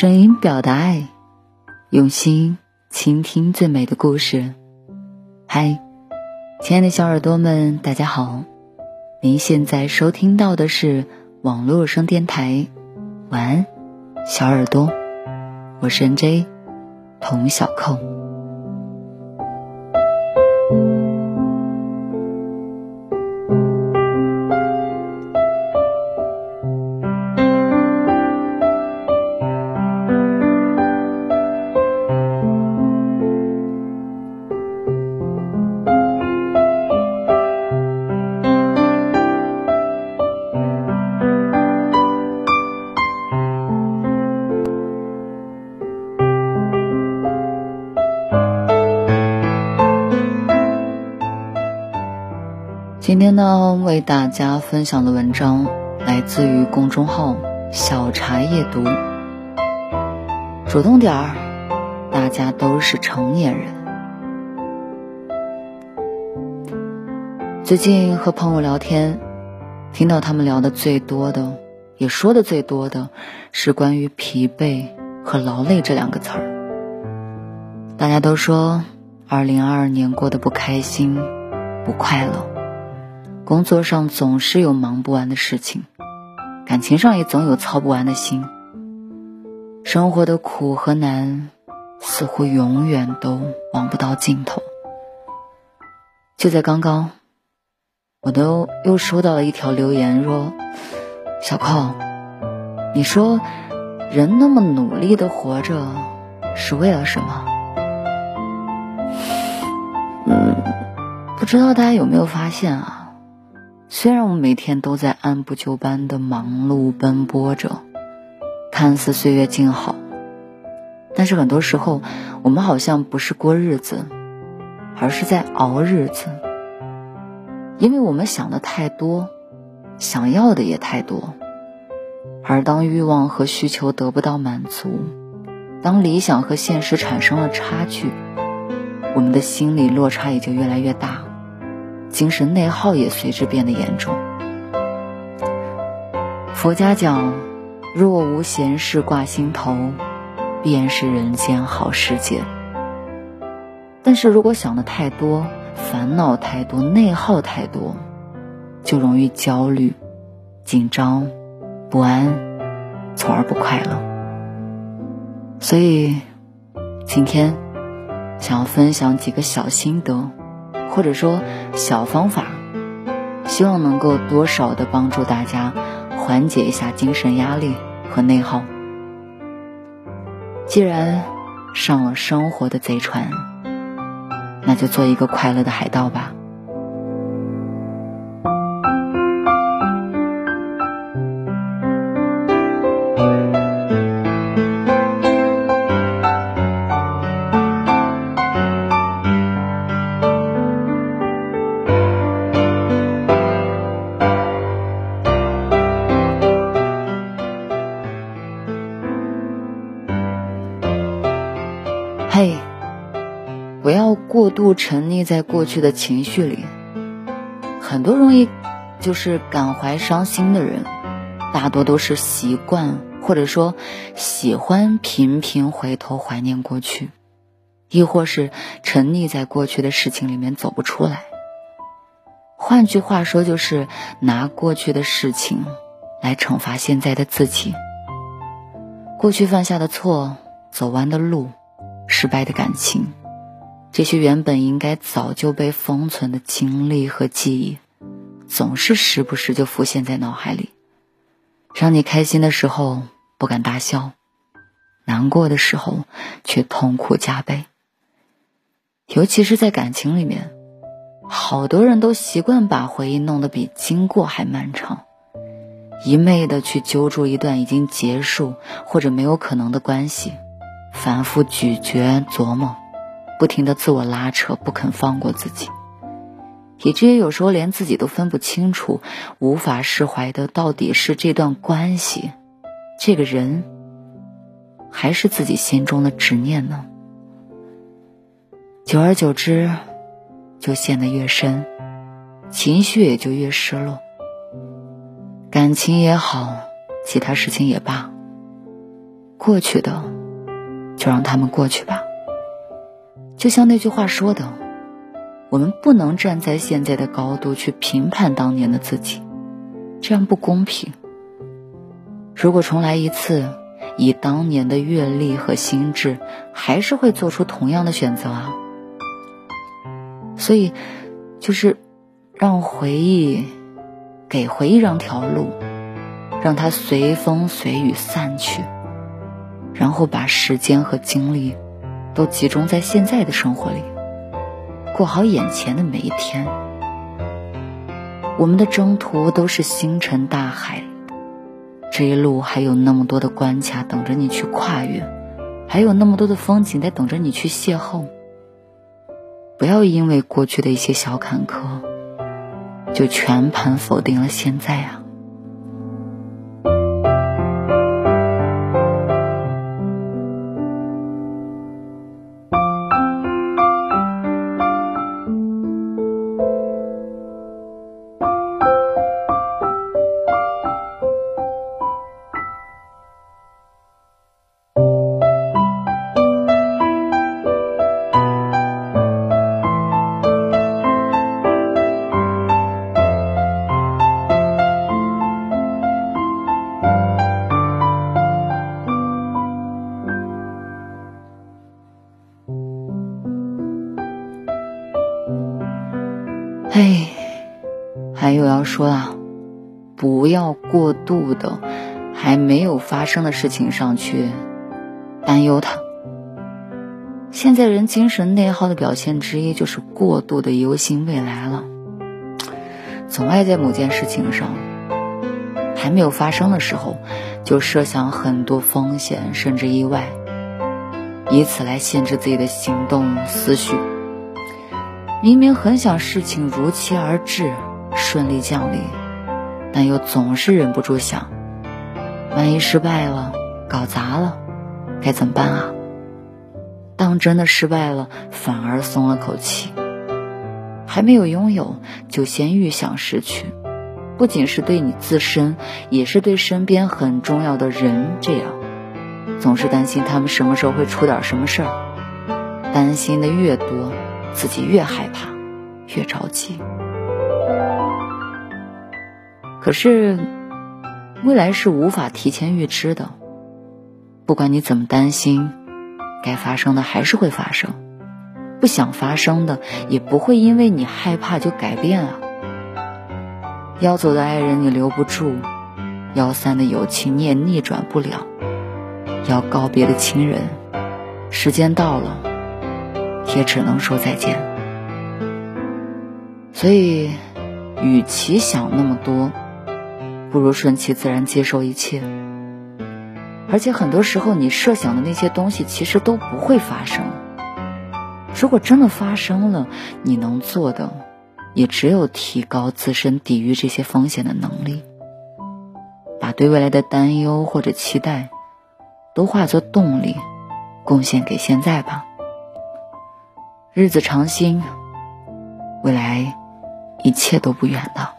声音表达爱，用心倾听最美的故事。嗨，亲爱的小耳朵们，大家好！您现在收听到的是网络声电台。晚安，小耳朵，我是 N J 童小扣。今天呢，为大家分享的文章来自于公众号“小茶夜读”。主动点儿，大家都是成年人。最近和朋友聊天，听到他们聊的最多的，也说的最多的是关于疲惫和劳累这两个词儿。大家都说，二零二二年过得不开心，不快乐。工作上总是有忙不完的事情，感情上也总有操不完的心。生活的苦和难，似乎永远都望不到尽头。就在刚刚，我都又收到了一条留言，说：“小寇，你说人那么努力的活着，是为了什么？”嗯，不知道大家有没有发现啊？虽然我们每天都在按部就班的忙碌奔波着，看似岁月静好，但是很多时候，我们好像不是过日子，而是在熬日子。因为我们想的太多，想要的也太多，而当欲望和需求得不到满足，当理想和现实产生了差距，我们的心理落差也就越来越大。精神内耗也随之变得严重。佛家讲：“若无闲事挂心头，便是人间好世界。”但是如果想的太多，烦恼太多，内耗太多，就容易焦虑、紧张、不安，从而不快乐。所以，今天想要分享几个小心得。或者说小方法，希望能够多少的帮助大家缓解一下精神压力和内耗。既然上了生活的贼船，那就做一个快乐的海盗吧。嘿，不要过度沉溺在过去的情绪里。很多容易就是感怀伤心的人，大多都是习惯或者说喜欢频频回头怀念过去，亦或是沉溺在过去的事情里面走不出来。换句话说，就是拿过去的事情来惩罚现在的自己。过去犯下的错，走完的路。失败的感情，这些原本应该早就被封存的经历和记忆，总是时不时就浮现在脑海里，让你开心的时候不敢大笑，难过的时候却痛苦加倍。尤其是在感情里面，好多人都习惯把回忆弄得比经过还漫长，一昧的去揪住一段已经结束或者没有可能的关系。反复咀嚼琢磨，不停的自我拉扯，不肯放过自己，以至于有时候连自己都分不清楚，无法释怀的到底是这段关系，这个人，还是自己心中的执念呢？久而久之，就陷得越深，情绪也就越失落。感情也好，其他事情也罢。过去的就让他们过去吧。就像那句话说的，我们不能站在现在的高度去评判当年的自己，这样不公平。如果重来一次，以当年的阅历和心智，还是会做出同样的选择啊。所以，就是让回忆给回忆让条路，让它随风随雨散去，然后把时间和精力都集中在现在的生活里，过好眼前的每一天。我们的征途都是星辰大海，这一路还有那么多的关卡等着你去跨越，还有那么多的风景在等着你去邂逅。不要因为过去的一些小坎坷，就全盘否定了现在啊。说啊，不要过度的还没有发生的事情上去担忧它。现在人精神内耗的表现之一就是过度的忧心未来了，总爱在某件事情上还没有发生的时候，就设想很多风险甚至意外，以此来限制自己的行动思绪。明明很想事情如期而至，顺利降临，但又总是忍不住想：万一失败了，搞砸了，该怎么办啊？当真的失败了，反而松了口气。还没有拥有，就先预想失去，不仅是对你自身，也是对身边很重要的人这样。总是担心他们什么时候会出点什么事儿，担心的越多。自己越害怕，越着急。可是，未来是无法提前预知的。不管你怎么担心，该发生的还是会发生；不想发生的，也不会因为你害怕就改变啊。要走的爱人你留不住，要散的友情你也逆转不了，要告别的亲人，时间到了。也只能说再见。所以，与其想那么多，不如顺其自然接受一切。而且很多时候，你设想的那些东西其实都不会发生。如果真的发生了，你能做的也只有提高自身抵御这些风险的能力，把对未来的担忧或者期待都化作动力，贡献给现在吧。日子长新，未来一切都不远了。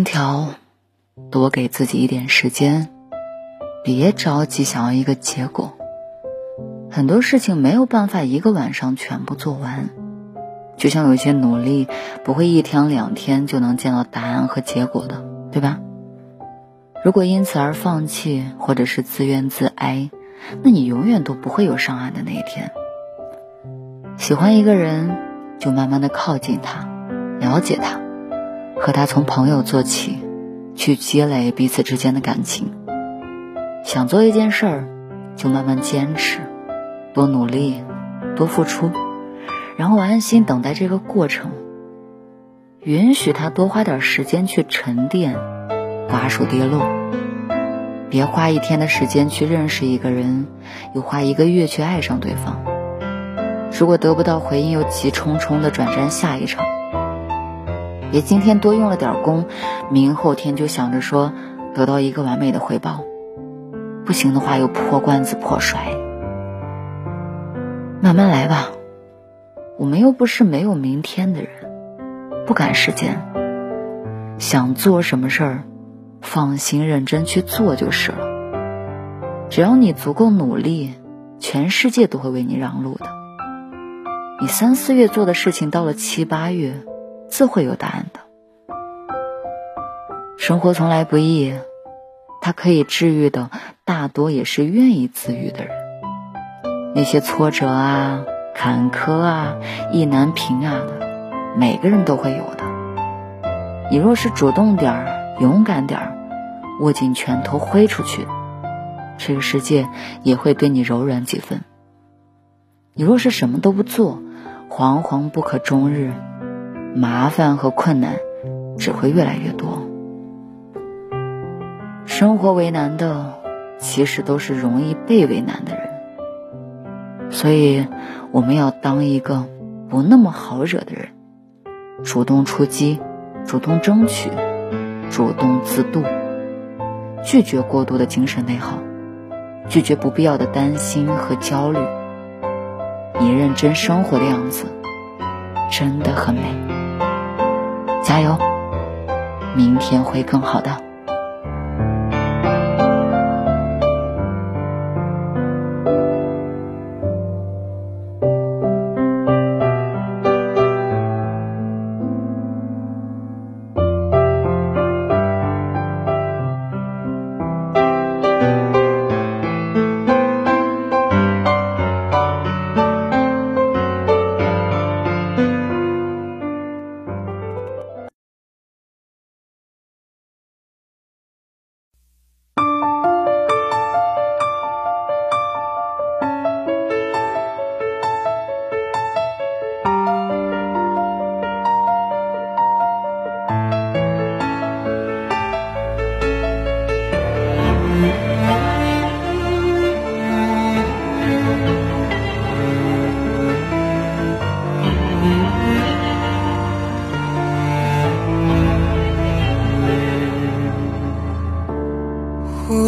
三条，多给自己一点时间，别着急想要一个结果。很多事情没有办法一个晚上全部做完，就像有些努力不会一天两天就能见到答案和结果的，对吧？如果因此而放弃或者是自怨自哀，那你永远都不会有上岸的那一天。喜欢一个人，就慢慢的靠近他，了解他。和他从朋友做起，去积累彼此之间的感情。想做一件事儿，就慢慢坚持，多努力，多付出，然后安心等待这个过程。允许他多花点时间去沉淀，瓜熟蒂落。别花一天的时间去认识一个人，又花一个月去爱上对方。如果得不到回应，又急冲冲的转战下一场。别今天多用了点功，明后天就想着说得到一个完美的回报。不行的话，又破罐子破摔。慢慢来吧，我们又不是没有明天的人，不赶时间。想做什么事儿，放心认真去做就是了。只要你足够努力，全世界都会为你让路的。你三四月做的事情，到了七八月，自会有答案的。生活从来不易，它可以治愈的，大多也是愿意自愈的人。那些挫折啊、坎坷啊、意难平啊，每个人都会有的。你若是主动点儿、勇敢点儿，握紧拳头挥出去，这个世界也会对你柔软几分。你若是什么都不做，惶惶不可终日，麻烦和困难只会越来越多。生活为难的，其实都是容易被为难的人。所以，我们要当一个不那么好惹的人，主动出击，主动争取，主动自渡，拒绝过度的精神内耗，拒绝不必要的担心和焦虑。你认真生活的样子，真的很美。加油，明天会更好的。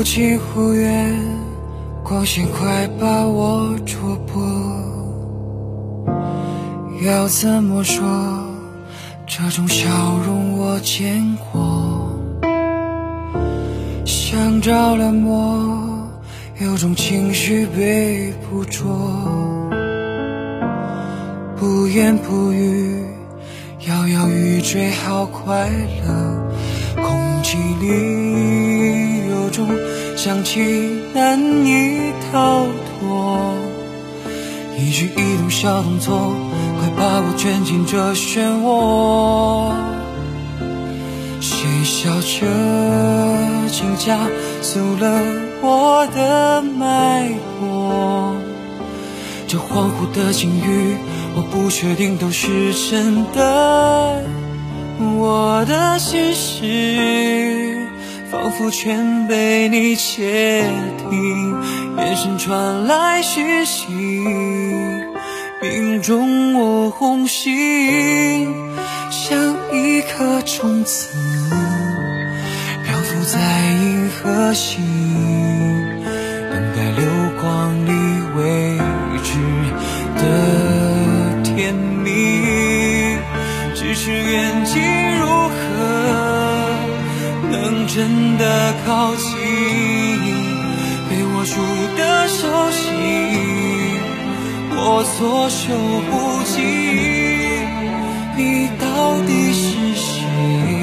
忽近忽远，光线快把我戳破。要怎么说？这种笑容我见过。像着了魔，有种情绪被捕捉。不言不语，摇摇欲坠，好快乐。空气里想起难以逃脱，一举一动小动作，快把我卷进这漩涡。谁笑着轻加速了我的脉搏？这恍惚的境遇，我不确定都是真的。我的心事。仿佛全被你窃听，眼神传来讯息，命中我红心，像一颗种子，漂浮在银河系，等待流光里未知的甜蜜，只是远近。真的靠近，被握住的手心，我措手不及。你到底是谁？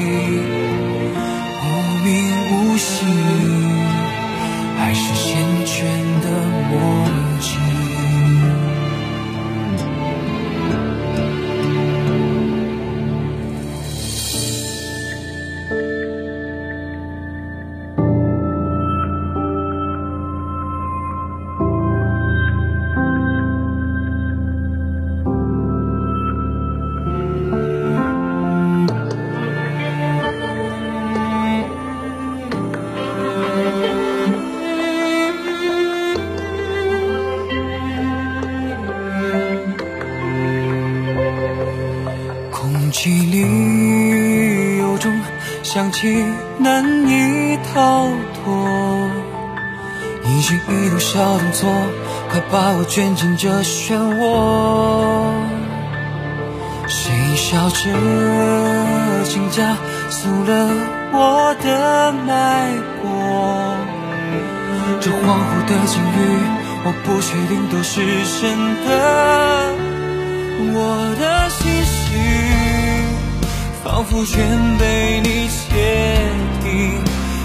香气难以逃脱，一举一动小动作，快把我卷进这漩涡。谁笑着轻加速了我的脉搏？这恍惚的境遇，我不确定都是真的。我的心绪仿佛全被你窃听，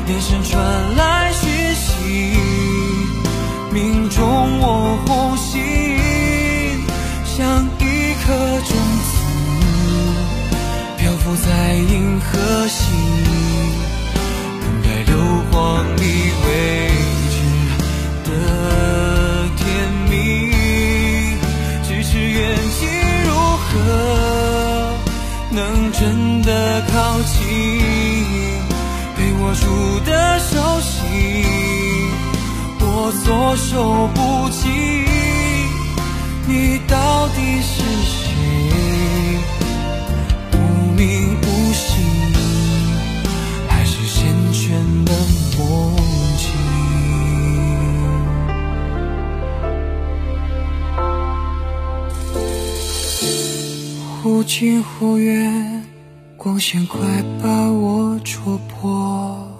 眼神传来讯息，命中我红心，像一颗种子漂浮在银河系，近忽远。光线快把我戳破。